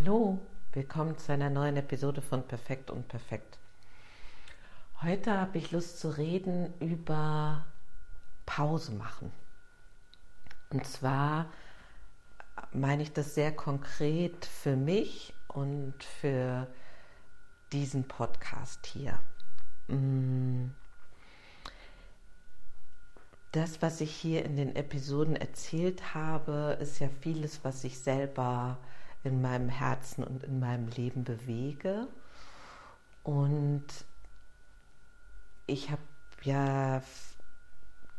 Hallo, willkommen zu einer neuen Episode von Perfekt und Perfekt. Heute habe ich Lust zu reden über Pause machen. Und zwar meine ich das sehr konkret für mich und für diesen Podcast hier. Mm. Das, was ich hier in den Episoden erzählt habe, ist ja vieles, was ich selber in meinem Herzen und in meinem Leben bewege. Und ich habe ja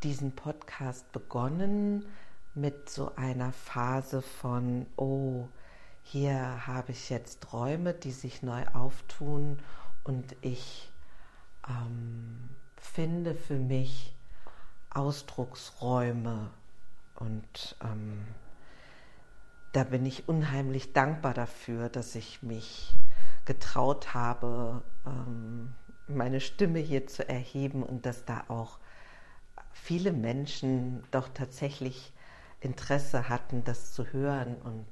diesen Podcast begonnen mit so einer Phase von, oh, hier habe ich jetzt Räume, die sich neu auftun und ich ähm, finde für mich Ausdrucksräume und ähm, da bin ich unheimlich dankbar dafür, dass ich mich getraut habe, ähm, meine Stimme hier zu erheben und dass da auch viele Menschen doch tatsächlich Interesse hatten, das zu hören und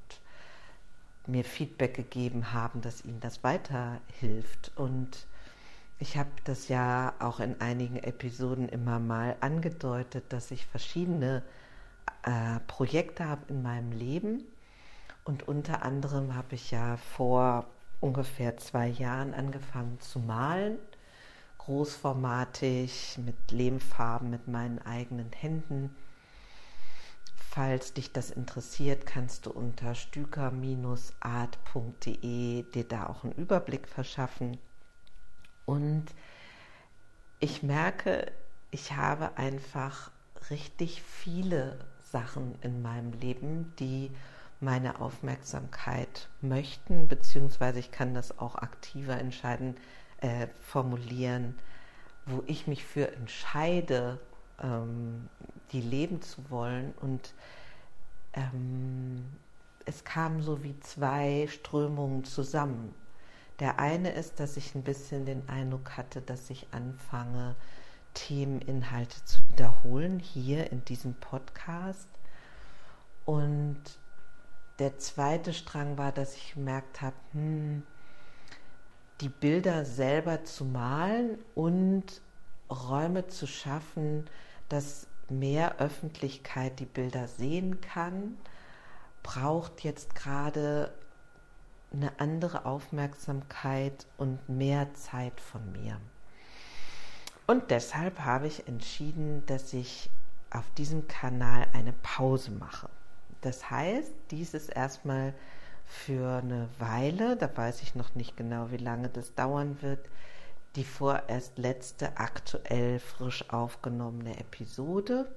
mir Feedback gegeben haben, dass ihnen das weiterhilft. Und ich habe das ja auch in einigen Episoden immer mal angedeutet, dass ich verschiedene äh, Projekte habe in meinem Leben und unter anderem habe ich ja vor ungefähr zwei Jahren angefangen zu malen, großformatig mit Lehmfarben mit meinen eigenen Händen. Falls dich das interessiert, kannst du unter stüker-art.de dir da auch einen Überblick verschaffen. Und ich merke, ich habe einfach richtig viele Sachen in meinem Leben, die meine Aufmerksamkeit möchten, beziehungsweise ich kann das auch aktiver entscheiden, äh, formulieren, wo ich mich für entscheide, ähm, die leben zu wollen. Und ähm, es kamen so wie zwei Strömungen zusammen. Der eine ist, dass ich ein bisschen den Eindruck hatte, dass ich anfange, Themeninhalte zu wiederholen hier in diesem Podcast. Und der zweite Strang war, dass ich gemerkt habe, hm, die Bilder selber zu malen und Räume zu schaffen, dass mehr Öffentlichkeit die Bilder sehen kann, braucht jetzt gerade eine andere Aufmerksamkeit und mehr Zeit von mir. Und deshalb habe ich entschieden, dass ich auf diesem Kanal eine Pause mache. Das heißt, dies ist erstmal für eine Weile, da weiß ich noch nicht genau, wie lange das dauern wird, die vorerst letzte aktuell frisch aufgenommene Episode.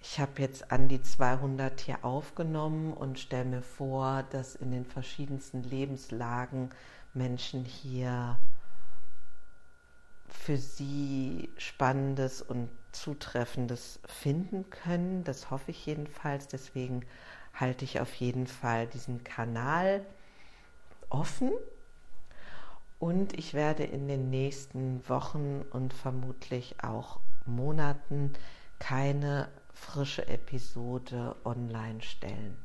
Ich habe jetzt an die 200 hier aufgenommen und stelle mir vor, dass in den verschiedensten Lebenslagen Menschen hier für sie Spannendes und Zutreffendes finden können. Das hoffe ich jedenfalls. Deswegen halte ich auf jeden Fall diesen Kanal offen. Und ich werde in den nächsten Wochen und vermutlich auch Monaten keine frische Episode online stellen.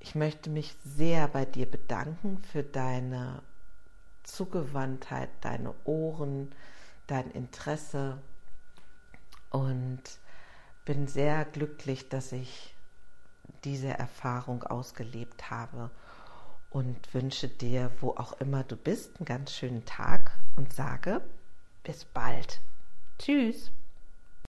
Ich möchte mich sehr bei dir bedanken für deine Zugewandtheit, deine Ohren, dein Interesse und bin sehr glücklich, dass ich diese Erfahrung ausgelebt habe und wünsche dir, wo auch immer du bist, einen ganz schönen Tag und sage bis bald. Tschüss.